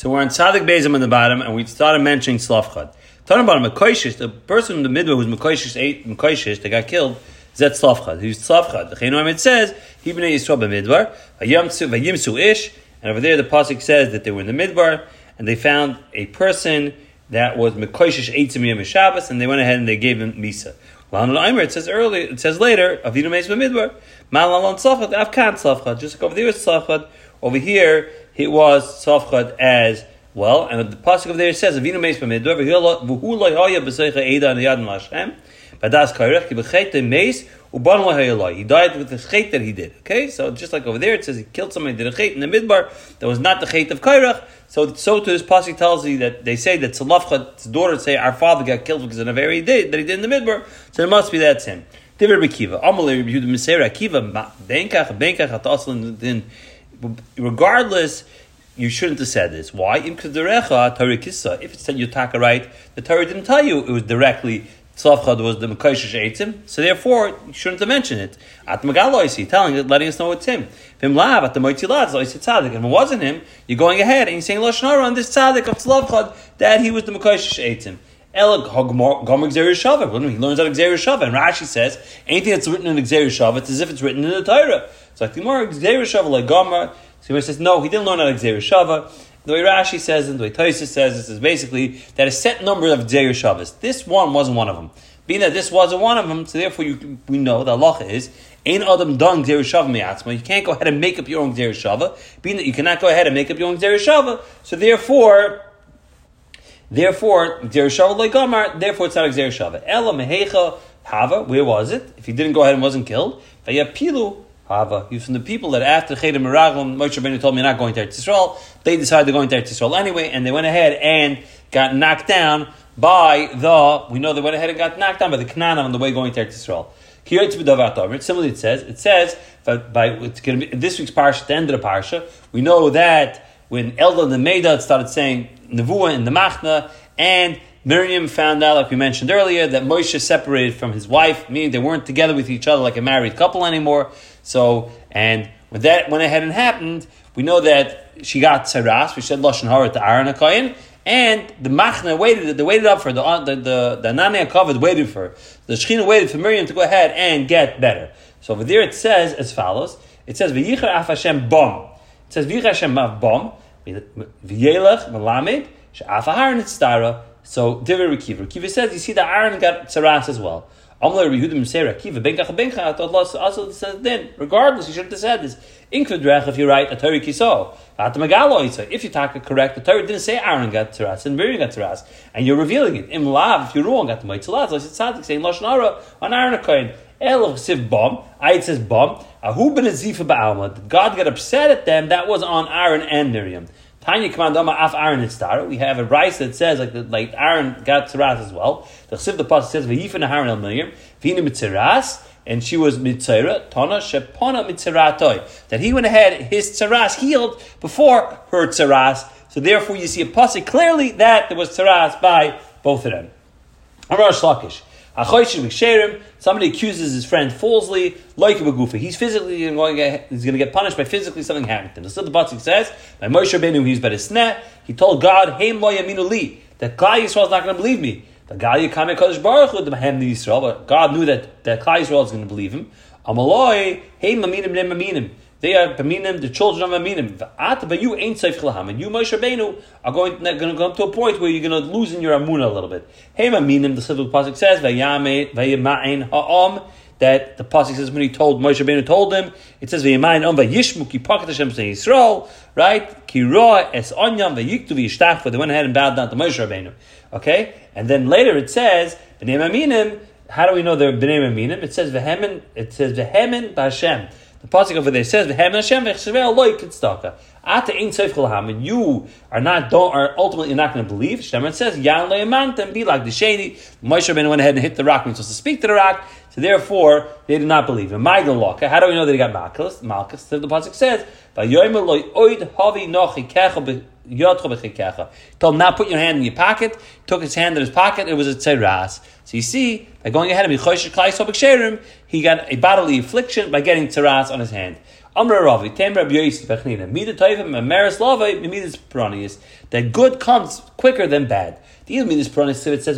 So we're on Tzadik Bezim on the bottom, and we started mentioning Slavchad. Talking about a Mekoishish, the person in the middle who's Mekoishish, ate Mekoishish, that got killed, Zet Slavchad. Who's Slavchad? The Chenoim it says, He b'nei Yisrael b'midbar, vayimsu ish, and over there the pasuk says that they were in the midbar, and they found a person that was Mekoishish Eitzim Yom Shabbos, and they went ahead and they gave him Misa. It says earlier, it says later, Avinu Meis b'midbar, Malalon Slavchad, Avkan Slavchad, just like over there is Slavchad, over here it was Slavchad as well, and the pasuk over there says, "Avinu meis b'midbar v'hu loy haya b'seicha eda niyad Hashem." Badas kairach ki b'chete meis uban lo He died with the chait that he did. Okay, so just like over there, it says he killed somebody did a chait in the midbar that was not the chait of kairach. So, so to this pasuk tells you that they say that Salafchad's daughter say our father got killed because of a very did that he did in the midbar. So it must be that's him. Diver Bekiva, Amalei Yehuda Misera Akiva Benkach Benkach Ataslin. Regardless you shouldn't have said this. Why? If it said Yutaka right, the Torah didn't tell you it was directly Tzavchad was the Mekoshish Eitzim, so therefore you shouldn't have mentioned it. At Megaloisi, telling it, letting us know it's him. Vim Lav at the Moitilad, Zoisi Tzadik. If it wasn't him, you're going ahead and you're saying Lashon on this Tzadik of Tzavchad that he was the Mekoshish Eitzim. El Gomer Gzeir Shava. He learns out Gzeir Shava. And Rashi says, anything that's written in Gzeir Shava, it's as if it's written in the Torah. So like the Gzeir Shava, like Gomer, so he says, no, he didn't learn to Gzeir Shava. The way Rashi says and the way Tosis says this is basically that a set number of Gzeir Shavas. This one wasn't one of them. Being that this wasn't one of them, so therefore you, we know the halacha is Ain Adam done Gzeir Shava mi'atzma. You can't go ahead and make up your own Gzeir Shava. Being that you cannot go ahead and make up your own Gzeir Shava, so therefore, therefore Gzeir Shava like Gomar, therefore it's not a Gzeir Shava. Ela mehecha hava. Where was it? If he didn't go ahead and wasn't killed, pilu Hava. From the people that after Chedim Meraglim, Moshe Rabbeinu told me not going to Eretz Yisrael. They decided to go into Eretz Yisrael anyway, and they went ahead and got knocked down by the. We know they went ahead and got knocked down by the Canaan on the way going to Eretz Yisrael. Similarly, it says it says that by it's going to be this week's parsha, the end of the parsha. We know that when Eldad and Medad started saying Nevuah in the Machna, and Miriam found out, like we mentioned earlier, that Moshe separated from his wife, meaning they weren't together with each other like a married couple anymore. So, and when that went ahead and happened, we know that she got tzaras. We said lashon hara to Aaron and the machna waited. They waited up for the uh, the the, the Anania covered waited for the Shechina waited for Miriam to go ahead and get better. So over there it says as follows. It says v'yicher af Hashem bom. It says v'yicher Hashem av bom v'yelech melamed she'af aharon itztara. So Divrei Rekiva. Rekiva says you see that Aaron got tzaras as well. Regardless, you shouldn't have said this. Inkvidrech, if you're right, a Torah kiso. If you talk it correct, the Torah didn't say Aaron got teras and Miriam got teras, and you're revealing it. Im lav, if you're wrong, got the mitzvah. So it's tzaddik saying lashon hara on Aaron Akoyin. El siv bom. I says bom. Ahu ben azifa ba'alma. God got upset at them. That was on Aaron and Miriam. Tanya Kamandama Af Aaron Itztar. We have a rice that says like like Aaron got tzaras as well. The Chsiv the pasuk says V'yifin Aaron El Miriam V'ina Mitziras and she was mitzera tana shepona mitzeratoi that he went ahead his tzaras healed before her tzaras. So therefore, you see a pasuk clearly that there was tzaras by both of them. Amar Shlakish. Somebody accuses his friend falsely, like a He's physically going to get, he's going to get punished by physically something happening to him. So the Batsik says, by Moshe Rabbeinu, he's by sneh, he told God, Hey lo yaminu li, that Klal Yisrael is not going to believe me. The Gal Yikame Kodesh Baruch Hu, the Yisrael, but God knew that, that Klal Yisrael is going to believe him. Amaloi, hey maminim ne maminim. They are Baminim, the children of Aminim. But you ain't safe Chilaham. And you, Moshe Rabbeinu, are going, going to come to a point where you're going to lose in your Amunah a little bit. Hey, Aminim, the Siddur Pasuk says, that the Pasuk says when he told, Moshe Rabbeinu told him, it says, Vayama'in Om Vayishmu Ki Pakat Hashem Yisrael, right? Ki Es Onyam Vayiktu Vayishtach, they went ahead and bowed down to Moshe Rabbeinu. Okay? And then later it says, B'nei Aminim, how do we know they're B'nei Aminim? It says, Vehemen, it says, Vehemen B'Hashem. The pasuk over there says, "V'hem Hashem v'chshavei loy kitzdaka." Ata ein seif and you are not don't are ultimately not going to believe. Shemar says, "Yan le'amantem be like the shady." Moshe Rabbeinu went ahead and hit the rock. He was supposed to speak to the rock, so therefore they did not believe. And my How do we know that he got malchus? Malchus. The pasuk says, "Vayomer loy oid havi nochi kecha Told him now put your hand in your pocket. Took his hand in his pocket. It was a tzeras. So you see, by going ahead and he got a bodily affliction by getting tzeras on his hand. That good comes quicker than bad. The Ilim Midas Pranius, it says.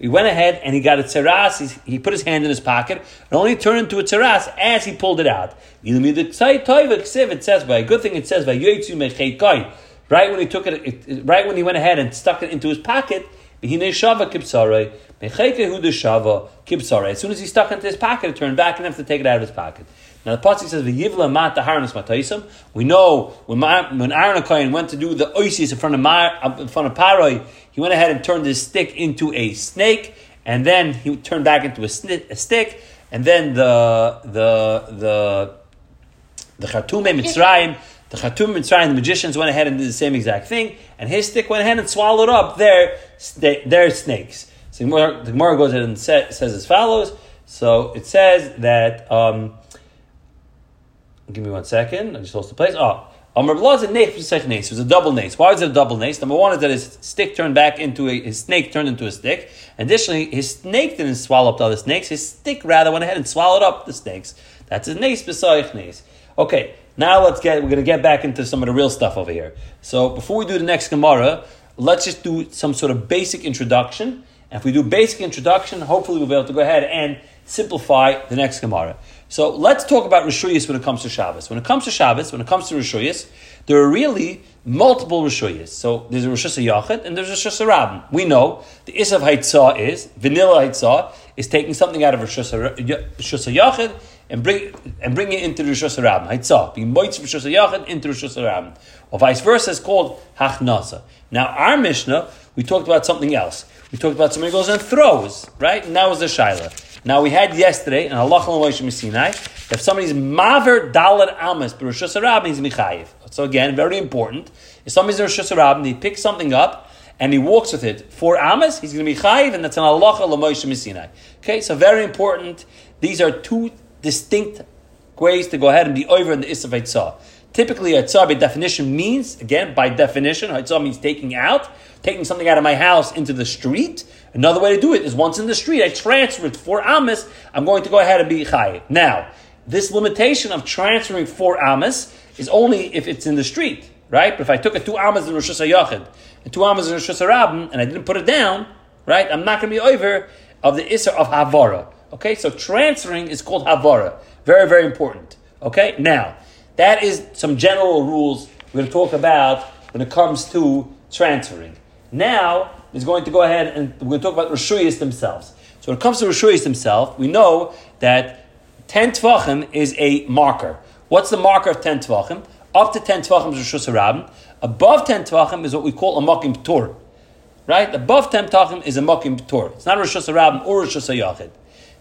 He went ahead and he got a tzeras, he put his hand in his pocket, and only turned into a tzeras as he pulled it out. It says, by a good thing, it says, Koi. Right when he took it, right when he went ahead and stuck it into his pocket, as soon as he stuck into his pocket, it turned back and have to take it out of his pocket. Now the pasuk says v'yivla mat harnus mataisim. We know when when Aaron Akayin went to do the oisis in front of Mar, in front of Paroi, he went ahead and turned his stick into a snake, and then he turned back into a, sn- a stick, and then the the the the Chatume Mitzrayim the Chatum Mitzrayim, the magicians, went ahead and did the same exact thing, and his stick went ahead and swallowed up their, their snakes. So the Gemara goes ahead and says as follows. So it says that, um, give me one second, I just lost the place. Oh, Amr Blah is a nace, it was a double nace. Why was it a double nace? Number one is that his stick turned back into a, his snake turned into a stick. Additionally, his snake didn't swallow up the other snakes, his stick rather went ahead and swallowed up the snakes. That's a nace beside nace. Okay, now let's get, we're to get back into some of the real stuff over here. So before we do the next Gemara, let's just do some sort of basic introduction. And if we do basic introduction, hopefully we'll be able to go ahead and simplify the next Gemara. So let's talk about Rishuyas when it comes to Shabbos. When it comes to Shabbos, when it comes to Rishuyas, there are really multiple Rishuyas. So there's a Rishus Yachid and there's a Rishus Rabin. We know the Isav Haitzah is, vanilla Haitzah, is taking something out of Rishus Yachid and bring and bring it into Rishus Harabim. Haitzah, being moitz Rishus Yachid into Rishus Harabim. Or vice versa, is called Hachnasa. Now, our Mishnah, we talked about something else. We talked about somebody goes and throws, right? And that was the Shaila. Now, we had yesterday, and Allah Moshe Sinai, if somebody's Maver Dalet Amas, but Rishus Harabim, he's Michayiv. So again, very important. If somebody's in Rishus Harabim, he picks something up, and he walks with it for Amas, he's going to be chayiv, and that's an Allah Moshe Sinai. Okay, so very important. These are two distinct ways to go ahead and be over in the Isaf Haitzah. Typically, Haitzah by definition means, again, by definition, Haitzah means taking out, taking something out of my house into the street. Another way to do it is once in the street, I transfer it for Amos, I'm going to go ahead and be Chayiv. Now, this limitation of transferring for Amos is only if it's in the street, right? But if I took a two Amos in Rosh Hashanah and two Amos in Rosh Hashanah and I didn't put it down, right, I'm not going to be over of the Isser of Havara. Okay, so transferring is called havara. Very, very important. Okay, now that is some general rules we're going to talk about when it comes to transferring. Now is going to go ahead and we're going to talk about Rishuyas themselves. So when it comes to Rishuyas themselves, we know that 10 tvachim is a marker. What's the marker of 10 tvachim? Up to 10 tvachim is Rishus Harabim. Above 10 tvachim is what we call a makim p'tor. Right? Above 10 tvachim is a makim p'tor. It's not Rishus Harabim or Rishus Hayachid.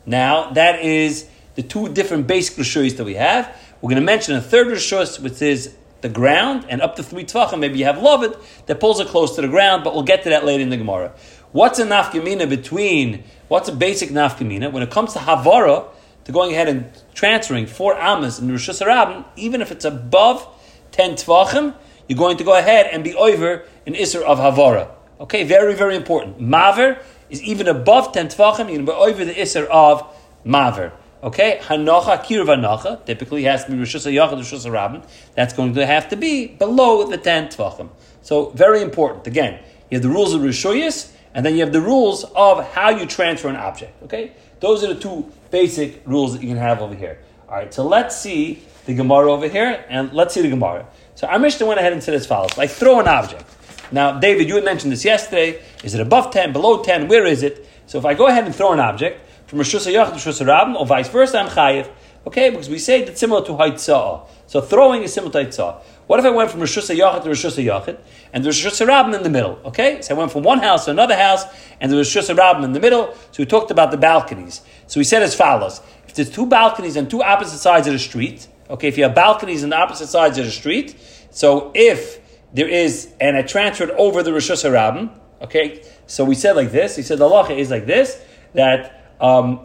Now, that is the two different basic Rishos that we have. We're going to mention a third Rishos, which is the ground, and up to three Tvachim, maybe you have Lovid that pulls it close to the ground, but we'll get to that later in the Gemara. What's a nafkamina between, what's a basic nafkamina? When it comes to Havara, to going ahead and transferring four Amas in Rosh Hashanah, even if it's above 10 Tvachim, you're going to go ahead and be over in Isser of Havara. Okay, very, very important. Maver is even above 10 tvachim, you can be over the iser of maver. Okay, hanocha kirv hanocha typically has to be rishus yachad rishus rabin. That's going to have to be below the 10 tvachim. So very important. Again, you have the rules of rishuyas, and then you have the rules of how you transfer an object. Okay, those are the two basic rules that you can have over here. All right, so let's see the Gemara over here, and let's see the Gemara. So our Mishnah went ahead and said as follows: like throw an object. Now, David, you had mentioned this yesterday. Is it above 10, below 10? Where is it? So if I go ahead and throw an object from Rosh Hashanah to Rosh Hashanah, or vice versa, I'm chayiv. Okay, because we say that's similar to Haitzah. So throwing is similar to Haitzah. What if I went from Rosh Hashanah to Rosh Hashanah and there's Rosh Hashanah in the middle? Okay, so I went from one house to another house and there was Rosh Hashanah in the middle. So we talked about the balconies. So we said as follows: If there's two balconies on two opposite sides of the street, okay, if you have balconies on the opposite sides of the street, so if there is, and I transferred over the Rishus Harabim. Okay, so we said like this. He said the halacha is like this that um,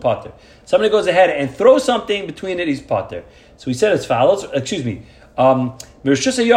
potter. Somebody goes ahead and throws something between it. He's potter. So he said as follows. Excuse me. Um, so he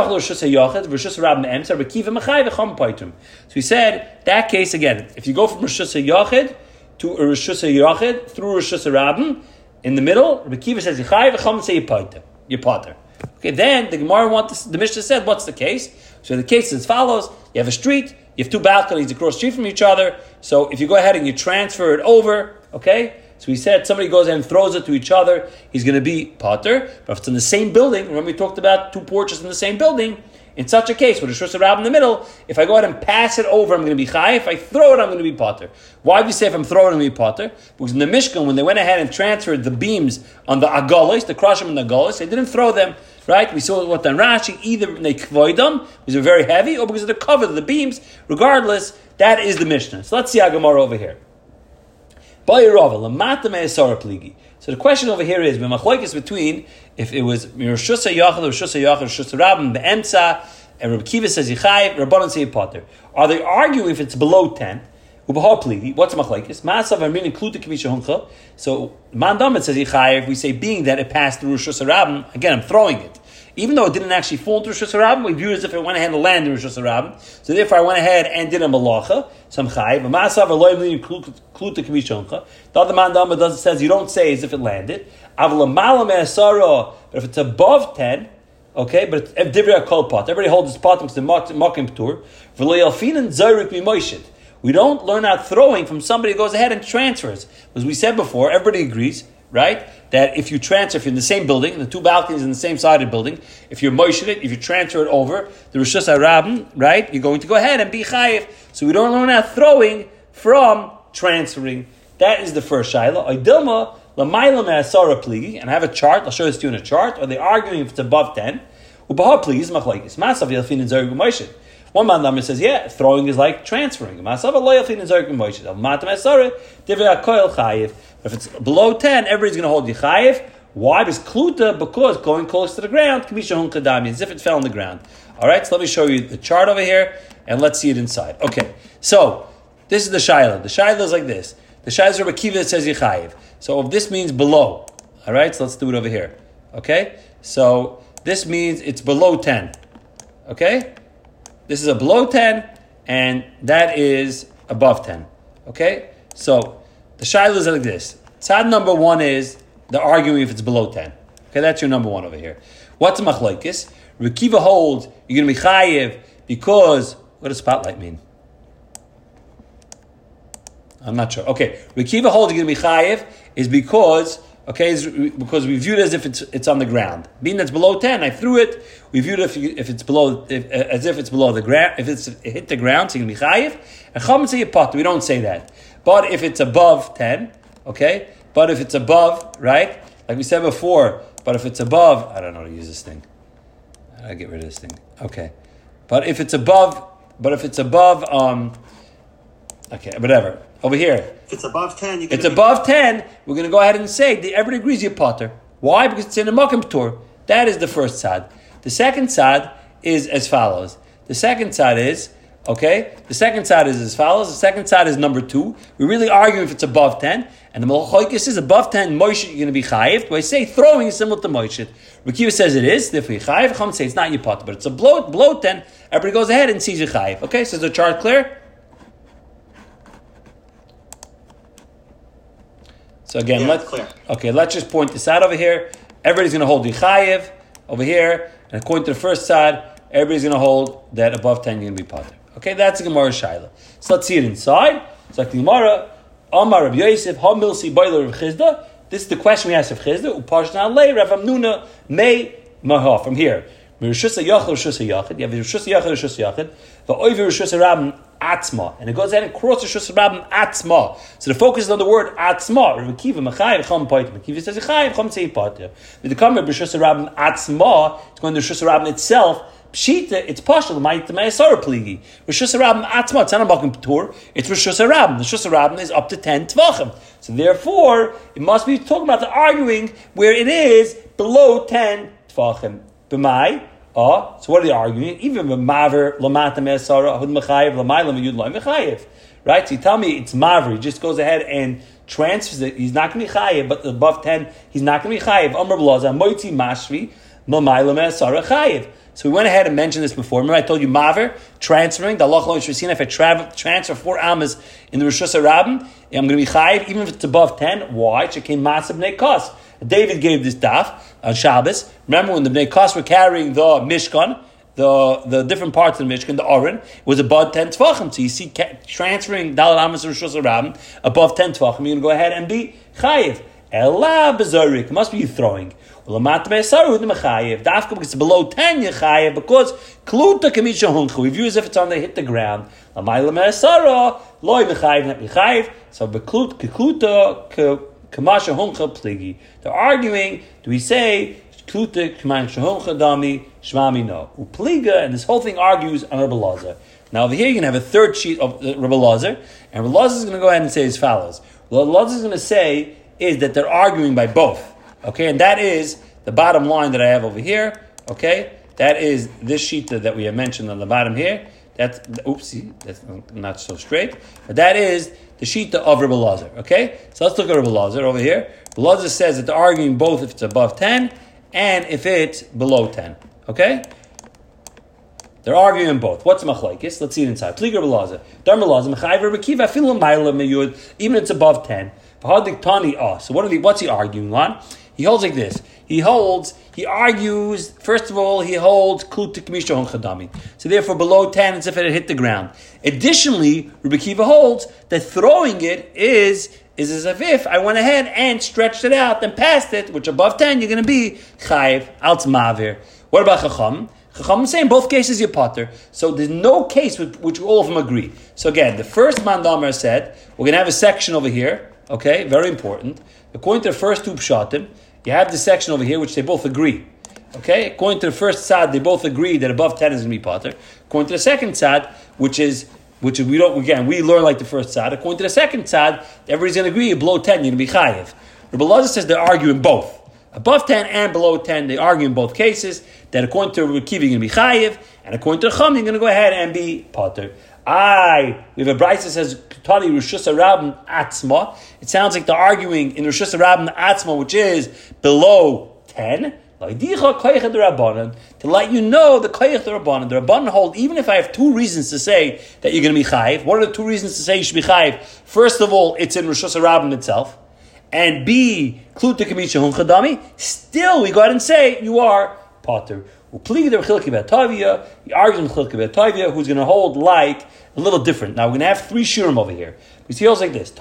said that case again. If you go from Rishus Yachid to a Rishus Yachid through Rishus Rabin. In the middle, Rabbi Kiva says Yipater. Yipater. Okay, then the Gemara wants the Mishnah said, what's the case? So the case is as follows: You have a street, you have two balconies across the street from each other. So if you go ahead and you transfer it over, okay. So he said somebody goes and throws it to each other, he's going to be potter. But if it's in the same building, remember we talked about two porches in the same building. In such a case, with a shus rab in the middle, if I go ahead and pass it over, I'm going to be chai. If I throw it, I'm going to be potter. Why do you say if I'm throwing I'm going to be potter? Because in the Mishkan, when they went ahead and transferred the beams on the agolis, the krashim and the agolis, they didn't throw them. Right? We saw what on Rashi, either they kvoid them, because they're very heavy, or because of the cover of the beams. Regardless, that is the Mishnah. So let's see Agamar over here. So the question over here is, is between if it was Mirushusa Yachal or Shusa Yachal or Shusa Rabin, the Emsa, and Rabbi Kiva says Yichai, Rabbanon say Potter. Are they arguing if it's below 10? What's machlekes? Masav armin included kamisha huncha. So mandam it says yichayev. We say being that it passed through Rosh Hashanah. Again, I'm throwing it even though it didn't actually fall into Rosh Hashanah, we view it as if it went ahead and landed in Rosh Hashanah. So therefore, I went ahead and did a malacha. The other man does it says you don't say as if it landed. But if it's above ten, okay, but if divrei kol pot, everybody holds his pot because the makim tour. We don't learn out throwing from somebody who goes ahead and transfers. As we said before, everybody agrees right? That if you transfer, if you're in the same building, the two balconies in the same side of building, if you're moishing it, if you transfer it over, the Rishus Arabim, right? You're going to go ahead and be chayiv. So we don't learn out throwing from transferring. That is the first shaila. Oidilma, lamaila me'asara pligi, and I have a chart, I'll show this to you in a chart. Are they arguing if it's above 10? Ubaha please, machlaikis. Masav yelfin and moishit. One man number says, yeah, throwing is like transferring. Chayiv. If it's below 10, everybody's going to hold Yichayev. Why? Because Kluta, because going close to the ground, as if it fell on the ground. All right, so let me show you the chart over here, and let's see it inside. Okay, so this is the Shiloh. The Shiloh is like this. The Shiloh is Rabbi Kiva that says Yichayev. So if this means below, all right, so let's do it over here. Okay, so this means it's below 10. Okay, this is a below 10, and that is above 10. Okay, so the shaila is like this. Tzad number one is the arguing if it's below 10. Okay, that's your number one over here. What's a machlaikis? Rekiva holds you're going to be chayiv because, what does spotlight mean? I'm not sure. Okay, Rekiva holds you're going to be chayiv is because, okay, is because we view it as if it's, it's on the ground. Being that's below 10, I threw it. We viewed it if, if it's below, if, as if it's below the ground, if it's it hit the ground, so going to be chayiv. And say pot, we don't say that. But if it's above 10, okay? But if it's above, right? Like we said before, but if it's above, I don't know how to use this thing. I get rid of this thing. Okay. But if it's above, but if it's above, um, okay, whatever. Over here. If it's above 10, you It's above 10, we're going to go ahead and say, the, everybody agrees you're potter. Why? Because it's in the Mokim tour. That is the first side. The second side is as follows. The second side is Okay? The second side is as follows. The second side is number two. We're really arguing if it's above 10. And the Malachoikis is above 10, Moshe, you're going to be chayiv. I say throwing is similar to Moshe? Rakiva says it is. If we chayiv, Chum say it's not your pot, but it's a below, below 10. Everybody goes ahead and sees you chayiv. Okay? So is the chart clear? So again, yeah, let's clear. okay. Let's just point this out over here. Everybody's going to hold the chayiv over here, and according to the first side, everybody's going to hold that above ten you're going to be potter. Okay, that's a Gemara Shaila. So let's see it inside. It's like the Gemara, Amar of Yosef, Hamilsi Boiler of Chisda. This is the question we asked of Chisda. Upashna Le, Rav Amnuna, May Maha. From here. Mirushusa Yachid, Rishusa Yachid. You have Rishusa Yachid, Rishusa Yachid. The Oiver Rishusa Rabin Atzma. And it goes ahead and crosses Rishusa Rabin Atzma. So the focus is on the word Atzma. Rav Kiva, Machayev, Cham Pait. Kiva says, Chayev, Cham Tzei Pait. With the of Rishusa Rabin Atzma, it's going to Rishusa Rabin itself. Pshita, it's partial. My Ma'asara pligi. Rosh Hashanah Atzma. It's not a Malkim Ptur. It's Rosh Hashanah. Rosh Hashanah is up to ten tvachim. So therefore, it must be talking about the arguing where it is below ten tvachim. B'mai. Ah, so what are they arguing? Even the maver lamata me'asara ahud mechayev lamai lamayud loy mechayev. Right? So you tell me it's maver. He just goes ahead and transfers it. He's not going to be chayev, but above ten, he's not going to be chayev. Amr blaza moitzi mashvi lamai lamei asara chayev. So we went ahead and mentioned this before. Remember, I told you Maver transferring the Allah Shvasina. If I travel, transfer four amas in the Rosh Hashanah, I'm going to be chayiv even if it's above ten. Why? Shekin Masab Kos. David gave this daf on Shabbos. Remember when the Bnei Kos were carrying the Mishkan, the, the different parts of the Mishkan, the Oren, was above 10 tvachim. So you see transferring Dalit Amos Rosh Hashanah above 10 tvachim, you're going to go ahead and be chayiv. Ella bezorik must be throwing. Dafka because it's below ten yechayev because kluta kamisha huncha. We view as if it's on the hit the ground. Lamayla me'esara loy mechayev not mechayev. So beklut kekluta kamasha huncha pligi. They're arguing. Do we say kluta kamasha huncha dami shmami no upliga? And this whole thing argues on Rabbi Lazar. Now over here you can have a third sheet of uh, Rabbi Lazar, and Rabbi Lazar is going to go ahead and say as follows. Rabbi Lazar is going to say is that they're arguing by both. Okay, and that is the bottom line that I have over here. Okay, that is this sheet that we have mentioned on the bottom here. That's oopsie, that's not so straight. But that is the sheet of Rebbe Lazar. Okay, so let's look at Rebbe Lazar over here. Rebbe Lazar says that they're arguing both if it's above ten and if it's below ten. Okay. They're arguing both. What's machlekes? Let's see it inside. Pliger belaza. Dar belaza. Mechayver ma'ila meyud. Even if it's above ten. Ah, so what are the, what's he arguing on? He holds like this. He holds, he argues, first of all, he holds klutik misha chadami. So therefore, below 10, it's if it had hit the ground. Additionally, Rabbi Kiva holds that throwing it is, is as if I went ahead and stretched it out and passed it, which above 10, you're going to be chayiv, alt mavir. What about chacham? Chacham is saying both cases you're potter. So there's no case with which all of them agree. So again, the first mandamer said, we're going to have a section over here, Okay, very important. According to the first two pshatim, you have the section over here which they both agree. Okay, according to the first sad, they both agree that above ten is going to be potter. According to the second sad, which is which we don't again we learn like the first sad. According to the second sad, everybody's going to agree below ten you're going to be chayiv. Rabbi Lazar says they're arguing both. Above 10 and below 10, they argue in both cases that according to Rabbi Kiva, you're going to be chayiv, and according to Chum, you're going to go ahead and be potter. I, we have a Bryce that says, Tani Rishus Rabin Atzma. It sounds like they're arguing in Rishus Rabin Atzma, which is below 10. To let you know the koyach the rabbanon, the rabbanon hold even if I have two reasons to say that you're going to be chayiv. What are the two reasons to say you should be chayiv? First of all, it's in Rosh Hashanah itself, and B, kluta kamisha hunchadami. Still, we go ahead and say you are potter. He argues with Chilki Tavia, who's going to hold like a little different. Now we're going to have three shurim over here. We see holds like this.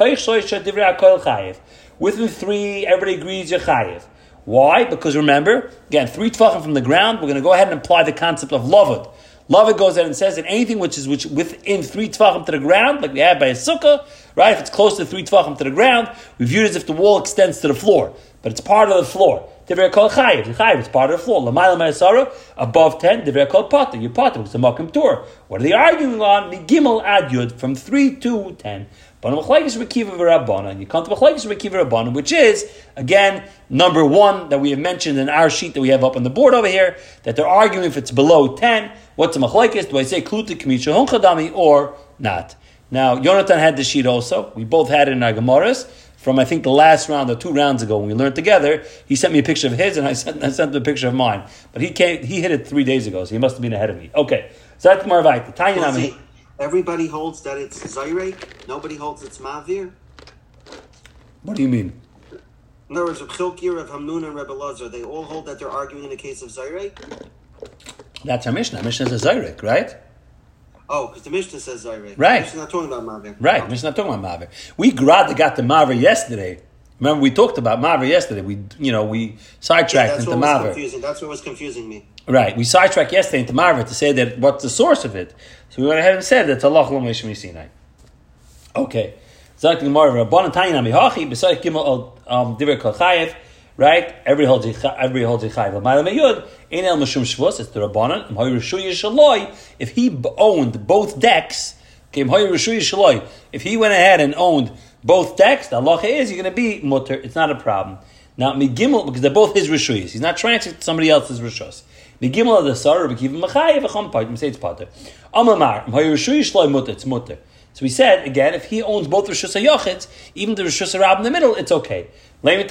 Within three, everybody agrees you're chayiv. Why? Because remember, again, three tvachim from the ground, we're going to go ahead and apply the concept of lavud. Lavud goes ahead and says that anything which is which within three tvachim to the ground, like we have by a sukkah, right? If it's close to three tvachim to the ground, we view it as if the wall extends to the floor, but it's part of the floor. Divrei kol chayiv. Chayiv is part of the floor. Lamayla ma'asara above ten. Divrei kol potter. You potter because the makim tour. What are they arguing on? Migimel ad yud from three to ten. But machlekes rekiva v'rabbana. You come to machlekes rekiva v'rabbana, which is again number one that we have mentioned in our sheet that we have up on the board over here. That they're arguing if it's below ten. What's a machlekes? Do I say kluta kamisha honchadami or not? Now Jonathan had the sheet also. We both had it in our gemaras from I think the last round or two rounds ago when we learned together. He sent me a picture of his, and I sent I sent him a picture of mine. But he came, he hit it three days ago, so he must have been ahead of me. Okay, so that's Marvite. Tanya well, Everybody holds that it's Zaire. Nobody holds it's Mavir. What do you mean? In other words, of Chilkir, of Hamnun, and Rebbe Lazar, they all hold that they're arguing in the case of Zaire? That's our Mishnah. Mishnah is a Zaire, right? Oh, because the Mishnah says Zaire. Right. Mishnah not talking about Mavir. Right. Okay. Mishnah not talking about Mavir. We grad got the Mavir yesterday. Remember, we talked about Mavir yesterday. We, you know, we sidetracked yeah, into Mavir. Confusing. That's what was confusing me. Right. We sidetracked yesterday into Mavir to say that what's the source of it. So we went ahead and said that Allah Sinai. Okay. Zak the Gemara, Rabban Tayin Amihachi, besides Gimel um, Divrei Kol Chayev, right? Every holds every holds chayv. L'mayla meyud ein el mashum shvus. It's the rabbanon. If he owned both decks, if he went ahead and owned both decks, the halacha is you're going to be mutter. It's not a problem. Now migimel because they're both his rishuyas. He's not transferring to somebody else's rishus. Migimel the sar b'kiv machayev v'cham part. We say. Amamar hayu rishuyas shloi mutter. It's mutter. So we said again, if he owns both rishus hayochitz, even the rishus in the middle, it's okay. This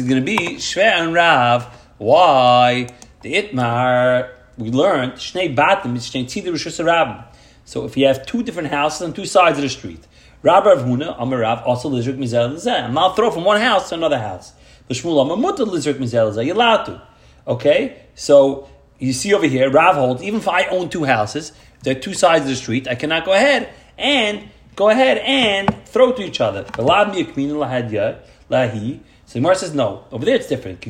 is going to be Shver and Rav. Why? The Itmar, we learned, Shnei Batim Shnei Tzidar Rosh Hashanah. So if you have two different houses on two sides of the street, Rabbi Rav Huna, Amar Rav, also Lizrik Mizel Lizeh. And I'll throw from one house to another house. The Shmuel Amar Mutter Lizrik Mizel Lizeh. You're allowed to. Okay? So you see over here, Rav holds, even if I own two houses, they're two sides of the street, I cannot go ahead and go ahead and throw to each other. Lahi. So Gemara says no. Over there it's different.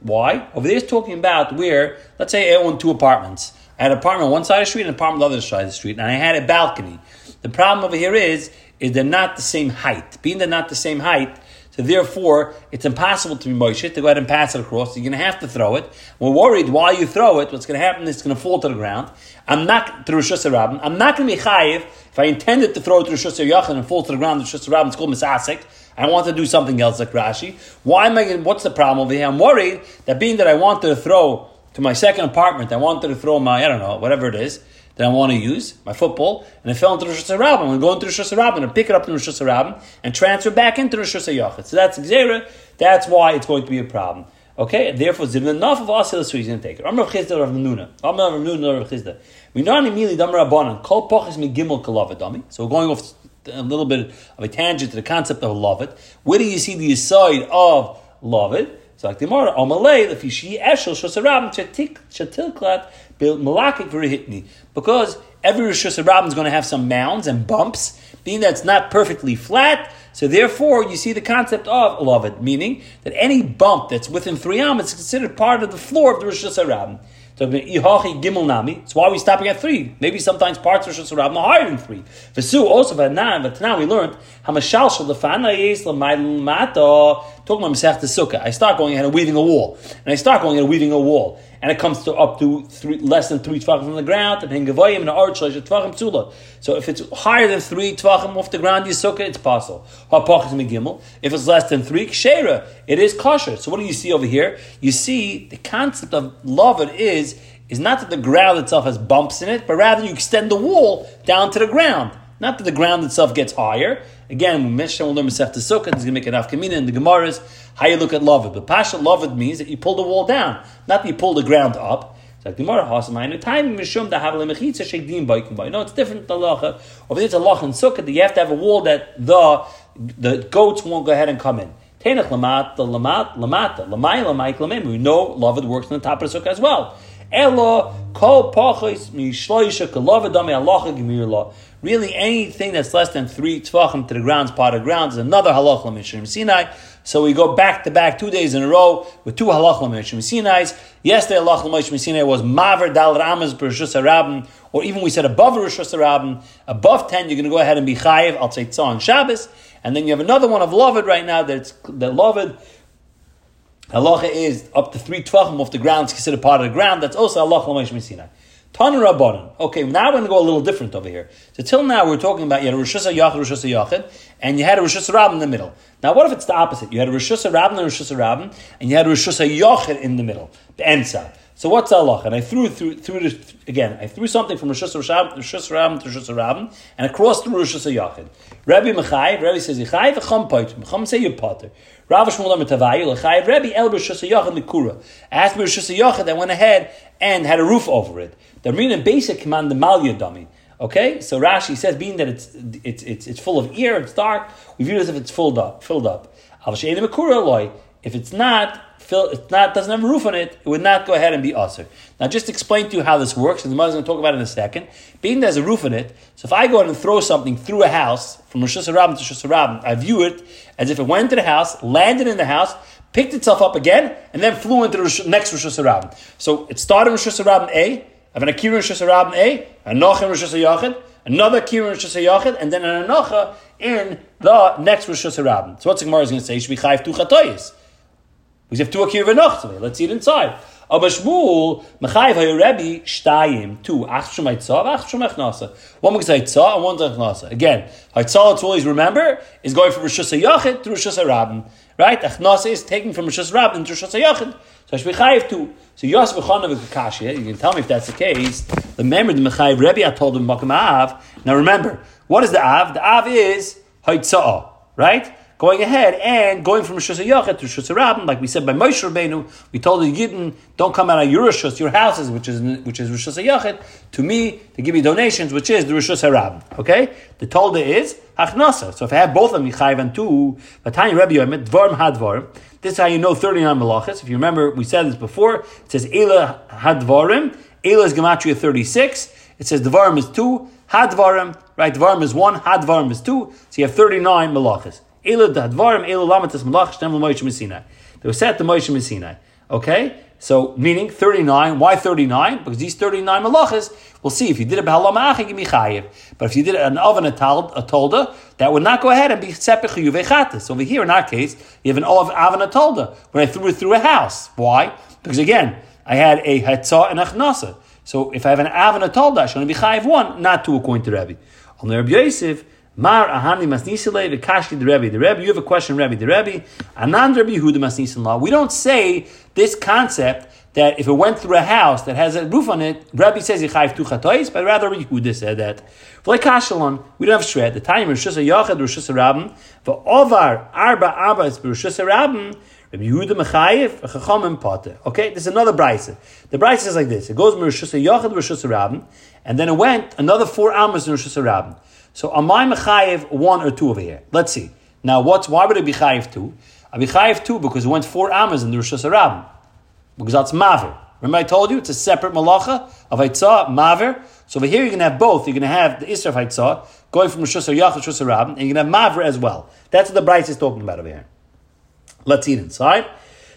Why? Over there it's talking about where, let's say I own two apartments. I had an apartment on one side of the street and an apartment on the other side of the street, and I had a balcony. The problem over here is, is they're not the same height. Being they're not the same height, so therefore, it's impossible to be Moshe to go ahead and pass it across. You're going to have to throw it. We're worried while you throw it, what's going to happen is it's going to fall to the ground. I'm not through Rosh Hashanah. I'm not going to be chayiv if I intended to throw it to Rosh and fall to the ground. Rosh Hashanah it's called misasik. I want to do something else like Rashi. Why am I? Going, what's the problem over here? I'm worried that being that I wanted to throw to my second apartment, I wanted to throw my I don't know whatever it is that I want to use, my football, and it fell into the Rosh Hashanah. I'm going to go into Rosh Hashanah and pick it up in Rosh Hashanah and transfer back into the Rosh Hashanah. So that's Xera. That's why it's going to be a problem. Okay, therefore, zivin enough of asil so he's going to take it. Amr Chisda Rav Nuna. Amr Nuna Rav Chisda. We know immediately Rabbanan. Kol kalavadami. So we're going off a little bit of a tangent to the concept of love it. Where do you see the side of love it? So like the Gemara, Amalei, the Fishi Eshel Shosarabim Chatilklat Bil Malakik Hitni. Because every Rosh Hashanah is going to have some mounds and bumps, being that it's not perfectly flat. So therefore, you see the concept of it, meaning that any bump that's within three am is considered part of the floor of the Rosh Hashanah. So gimel nami. That's why we stopping at three. Maybe sometimes parts of Rosh Hashanah are higher than three. Vesu also. But now we learned hamashal shel lefana yes l'mayl Talking about Masech Sukkah, I start going ahead and weaving a wall, and I start going and weaving a wall, and it comes to up to three, less than three tvachim from the ground, and hengavayim and arch tvachim psula. So if it's higher than three tvachim off the ground, your sukkah, it's possible. If it's less than three, kshera, it is kosher. So what do you see over here? You see the concept of love it is is not that the ground itself has bumps in it, but rather you extend the wall down to the ground. Not that the ground itself gets higher. Again, when Mishnah will learn Masech Sukkah, he's going to make an afkamina in the Gemaras, how you look at Lavid. But Pasha Lavid means that you pull the wall down, not that you pull the ground up. It's like the Gemara Hasamayim, time Mishum da have lemechitza shekdim baikim by. No, it's different than halacha. Over there, it's a lach and sukkah that you have to have a wall that the the goats won't go ahead and come in. Tenach lamat, lamat, lamata, lamay, lamay, klamim. We know Lavid works on the top of the sukkah as well. Elo kol pachos mishloisha kalavidame halacha gemir law. Really, anything that's less than three tvachim to the ground is part of ground is another halacha mishrim Sinai. So we go back to back two days in a row with two halacha mishrim Sinai's. Yesterday halacha mishrim Sinai was maver dal ramas b'rishus harabim, or even we said above rishus harabim, above ten you're going to go ahead and be chayiv al tzeitzah on Shabbos, and then you have another one of lovid right now that's the lovid Halacha is up to three tvachim off the ground, it's considered part of the ground. That's also halacha l'meish Sinai. Tanu Rabbanon. Okay, now we're going to go a little different over here. So till now we're talking about you had a Rosh Hashanah Rosh Hashanah and you had a Rosh Hashanah in the middle. Now what if it's the opposite? You had a Rosh Hashanah and a Rosh Hashanah and you had a Rosh Hashanah in the middle, the. So what's Allah? And I threw through through this, again. I threw something from Rosh Hashanah to Rosh Hashanah and across the Rosh Hashanah. Rabbi Mechai, Rabbi says Yichai v'cham poit. Mecham say you potter. Rav Shmuel Amitavayu l'chai. Rabbi El Rosh Hashanah Nikura. Asked me Rosh Hashanah that went ahead and had a roof over it. The Rina basic command the Malya dummy. Okay, so Rashi says, being that it's it's it's, it's full of air, it's dark, we view it as if it's filled up. Filled up. If it's not, fill, it's not doesn't have a roof on it, it would not go ahead and be usher. Now, just explain to you how this works, and the mother's going to talk about it in a second. Being there's a roof on it, so if I go in and throw something through a house from Rosh Hashanah to Rosh Hashanah, I view it as if it went into the house, landed in the house, picked itself up again, and then flew into the next Rosh Hashanah. So it started in Rosh Hashanah A, I have an Akira Rosh Hashanah A, a Noch in Rosh Hashanah, another Akira Rosh Hashanah, and then an Anocha in the next Rosh Hashanah. So what's the Gemara is going to say? Should be chayv two chatoyis. Because have two akir v'noch Let's it inside. Aber Shmuel, Mechayiv HaYorebi, Shtayim, two, Ach Shum Haitzah, Ach Shum Echnasa. One is Haitzah and one's Echnasa. Again, Haitzah, let's always remember, is going from Rosh Hashanah to Rosh Hashanah. Right? Echnasa is taken from Rosh Hashanah into Rosh Hashanah. So Shvichayiv two. So Yosef Bechanav Kakashia, you can tell me if that's the case. Remember the Mechayiv Rebbe I told him Makam Av. Now remember, what is the Av? The Av is Haitzah, right? Going ahead and going from Rishus Yachid to Rishus Rabin, like we said by Moshe Rabbeinu, we told the Yidden, don't come out of your Rishus, your houses, which is which is Rishus Yachid, to me to give me donations, which is the Rishus Rabin. Okay, the Tolda is Hachnasa. So if I have both of them, Yichayv and two, Vatani Rebbe Yomet, Dvarm Hadvarim. This is how you know 39 malachas. If you remember, we said this before. It says Ela Hadvarim. Ela is Gematria 36. It says Dvarim is 2. Hadvarim, right? Dvarim is 1. Hadvarim is 2. So you have 39 malachas. They were set to Moshe Messinai. Okay? So, meaning 39. Why 39? Because these 39 malachas, we'll see. If you did it chayiv. But if you did it an oven, a, tolda, that would not go ahead and be sepich yuvechatis. Over here, in our case, you have an oven, a tolda, when I threw it through a house. Why? Because again, I had a hetzah and a chnasa. So if I have an and a tolda, I should only be chayiv one, not two according to Rebbe. On the Rebbe Yosef, Mar ahani masnisile v'kashki the Rebbe. The Rebbe, you have a question, Rebbe. The Rebbe, anan Rebbe Yehuda masnisin law. We don't say this concept that if it went through a house that has a roof on it, Rabbi says yichayv two chatois, but rather Yehuda said that. Like Kashalon, we don't have shred. The time Rosh Yachad, Rosh Rabbin, Ovar Arba Abbas Rosh Rabbin, Rabbi Yehuda Mechayev, Chachamim Potter. Okay, this is another brisa. The brisa is like this. It goes from Rosh Yachad, Rosh Rabbin, and then it went another four Amos in Rosh Rabbin. So am I Mechayev one or two over here? Let's see. Now, what's why would it be Chayev two? I be Chayev two because it went four Amos in the Rosh Rabbin. Because that's Maver. Remember I told you it's a separate malacha of Haitzah, Maver. So over here you're going to have both. You're going to have the Isra of Haitzah going from Rosh Yachad to Rosh Rabbin, and you're going to have Maver as well. That's what the Bryce is talking about over here. Let's eat inside.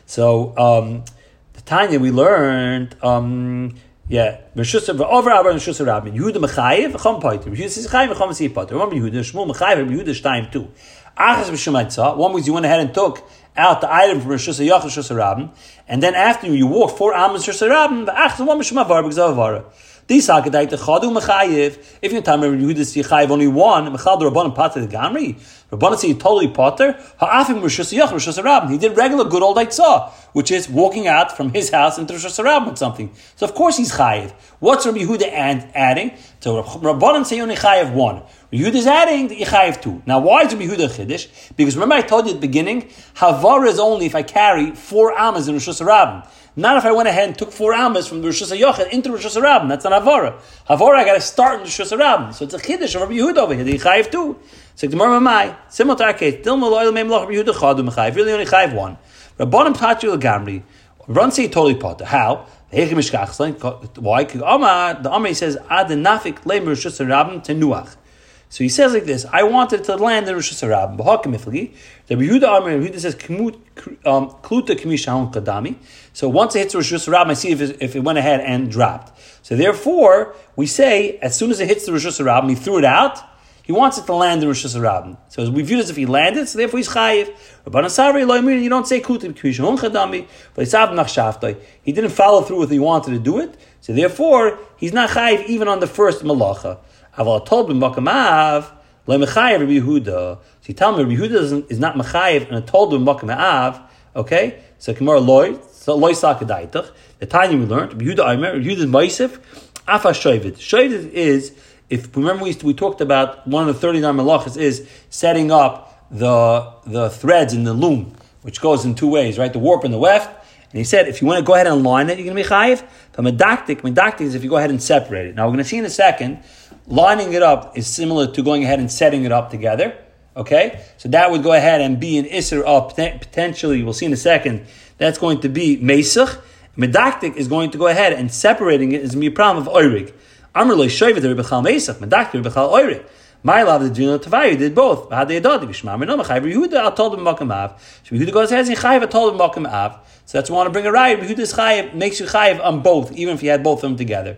So um, the Tanya we learned. Um, yeah, Rishus over Abba and Rishus Rabbin. Yehuda Mechayev, Chom Poiter. Yehuda says Chayev, Chom Siyeh Poiter. Remember Yehuda, Shmuel Mechayev, Yehuda Shtayim too. Achas B'Shemaitza. One was you went ahead and took out the item from Rishus Yachid Rishus Rabbin, and then after you walk four Amos Rishus Rabbin, the Achas one Mishmavar because of Avara. These hakadait the chadu mechayiv. If you time Yehuda yichayiv only one, mechal the rabbanon pater the gamri. Rabbanon say totally potter. Ha'afim rishus yach rishus rabbin. He did regular good old saw, which is walking out from his house into rishus rabbin with something. So of course he's chayiv. What's Rabbi Yehuda adding? So rabbanon say only chayiv one. Yehuda is adding the Yechayiv two. Now, why is Rabbi Yehuda Chiddush? Because remember I told you at the beginning, Havara is only if I carry four amas in Rosh Hashanah. Not if I went ahead and took four amas from the Rosh Hashanah into Rosh Hashanah. That's an Havara. Havara, I got to start in Rosh Hashanah. So it's a Chiddush of Rabbi Yehuda over here, the Yechayiv two. So Gemara Mamai, similar to our case, Dilma Loyal Mem Loch Rabbi Yehuda Chadu Mechayiv, really only Chayiv one. Rabbanim Tatu Gamri, Run say totally potter. How? Why? The Amri says, Ad nafik le Rosh Hashanah tenuach. So he says like this: I wanted to land in Rosh Hashanah. B'hakim ifli. The Yehuda Amr Yehuda says um, kluta kadami. So once it hits Rosh Hashanah, I see if it, if it went ahead and dropped. So therefore, we say as soon as it hits the Rosh Hashanah, he threw it out. He wants it to land in Rosh Hashanah. So we view it as if he landed. So therefore, he's chayiv. You don't say kluta kamisha kadami, but it's ab He didn't follow through with he wanted to do it. So therefore, he's not chayiv even on the first malacha. Aval told him makamav lemechayev Rabbi Yehuda. So you tell me Rabbi Yehuda is not mechayev and told him makamav. Okay, so Gemara loy so loy sakadaitach. The time we learned Rabbi Yehuda Aimer Rabbi Yehuda is Moisef afa shoyvid. Shoyvid is if remember we, we talked about one of the thirty nine malachas is setting up the the threads in the loom, which goes in two ways, right? The warp and the weft. And he said, if you want to go ahead and line it, you're going to be chayiv. But medactic, medactic is if you go ahead and separate it. Now we're going to see in a second Lining it up is similar to going ahead and setting it up together. Okay? So that would go ahead and be an Isser of potentially, we'll see in a second, that's going to be Mesach. Medactic is going to go ahead and separating it is problem of Oirig. Amrloi Shoivet Rebechal Mesach, Medactic Rebechal Oirig. My love the Dino Tavayu did both. So Yehuda goes ahead and I told him Av. So that's why I want to bring a right. Yehuda's Chayv makes you Chayv on both, even if you had both of them together.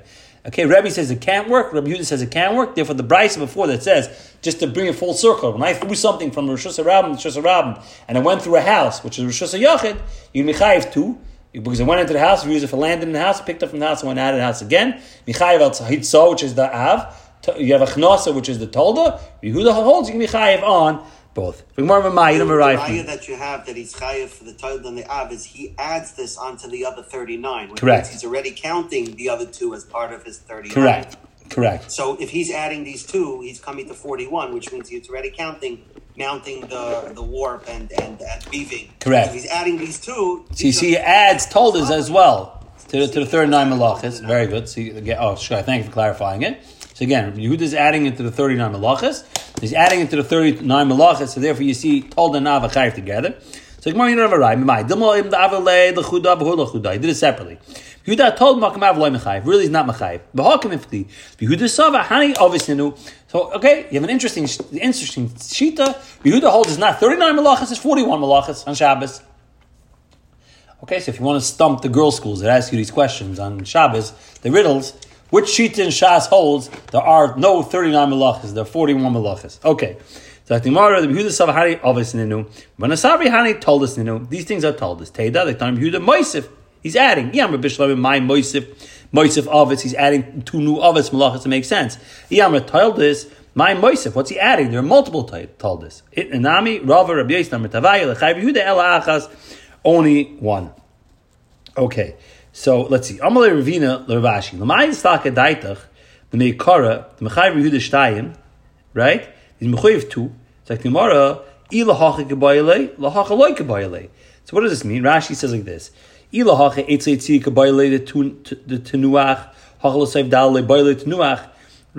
Okay, Rebbe says it can't work. Rabbi Yehuda says it can work. Therefore, the Bryce before that says just to bring it full circle. When I threw something from Rosh Hashanah to Rosh Hashanah, and I went through a house, which is Rosh Hashanah, you Michayev too. Because I went into the house, used it for landing in the house, picked up from the house, and went out of the house again. Michayev al Tzahitzo, which is the Av. You have a Chnasa, which is the Tolda. Yehuda holds you can Michayev on both. The raya that you have that he's chayiv for the title and the av is he adds this onto the other thirty nine. Correct. He's already counting the other two as part of his thirty nine. Correct. Correct. So if he's adding these two, he's coming to forty one, which means he's already counting mounting the the warp and and, and weaving. Correct. So he's adding these two. So see, he adds told us as well to the, to the third nine malachas. Very good. So you, again, oh, sure. Thank you for clarifying it. So again, Yehuda is adding into the thirty nine malachas. He's adding into the thirty nine malachas. So therefore, you see told and nav and together. So you don't have a right. He did it separately. Yehuda told Makam Avloy Mechayiv. Really, he's not Machayiv. But how Mechayiv. V'hakim ifli. Yehuda Sava Hani knew. So okay, you have an interesting, interesting shita. Yehuda holds is not thirty nine malachas, it's forty one malachas on Shabbos. Okay, so if you want to stump the girls' schools that ask you these questions on Shabbos, the riddles, which shita in Shas holds there are no thirty nine malachas, there are forty one malachas. Okay. So I think Mara, the Yehuda Sava Hani obviously knew. When Asavi Hani told us, know, these things are told us. Teda, the time Yehuda Moisif. He's adding. Yeah, Yamra Bishlam my Moisif, Moisif Avis. He's adding two new Avis malachas to make sense. Yamra told this. My Moisif, what's he adding? There are multiple told this. Inami, Rava, Rabbi Yisna, Mertavaya, Lechayv Yehuda Ela Achas, only one. Okay, so let's see. Amalei Ravina Larabashi. Lamai Staka Daitach, the Meikara, the Mechayv Yehuda Shtayim, right? He's Mechayiv two. It's like Gemara, Ilahacha Kebayale, Lahacha Loy Kebayale. So what does this mean? Rashi says like this. Ilahacha Eitzei Kebayale, the Tenuach, Hachalasev Dalale, Bayale Tenuach,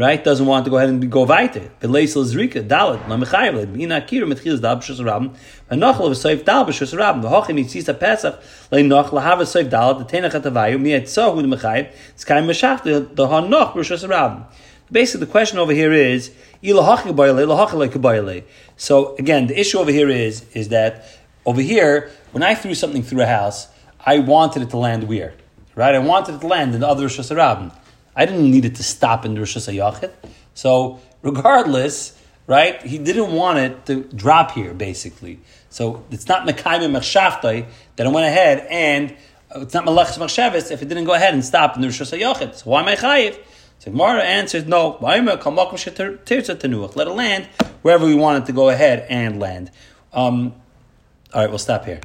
right? Doesn't want to go ahead and go weiter. Beleisel Zrika, Dalet, La Mechayev, Bina Akira, Metchilas Dal B'Shus Rabim, V'Nochel of Seif Dal B'Shus Rabim, V'Hochim Yitzis Pesach, Le'Noch, Lahav Seif Dal, the Tenach Atavayu, Mi Etzahu, the Mechayev, Skai Meshach, the Hanoch B'Shus Rabim. Basically, the question over here is, so again, the issue over here is, is that over here, when I threw something through a house, I wanted it to land where? Right? I wanted it to land in the other Rosh Hashanah. I didn't need it to stop in the Rosh Hashanah. So regardless, right, he didn't want it to drop here, basically. So it's not Mekayim Mechshavtai that went ahead and it's not Malachas Machshavis if it didn't go ahead and stop in the Rosh Hashanah. So why am I chayiv? So Gemara answers no. Let it land wherever we want it to go ahead and land. Um, all right, we'll stop here.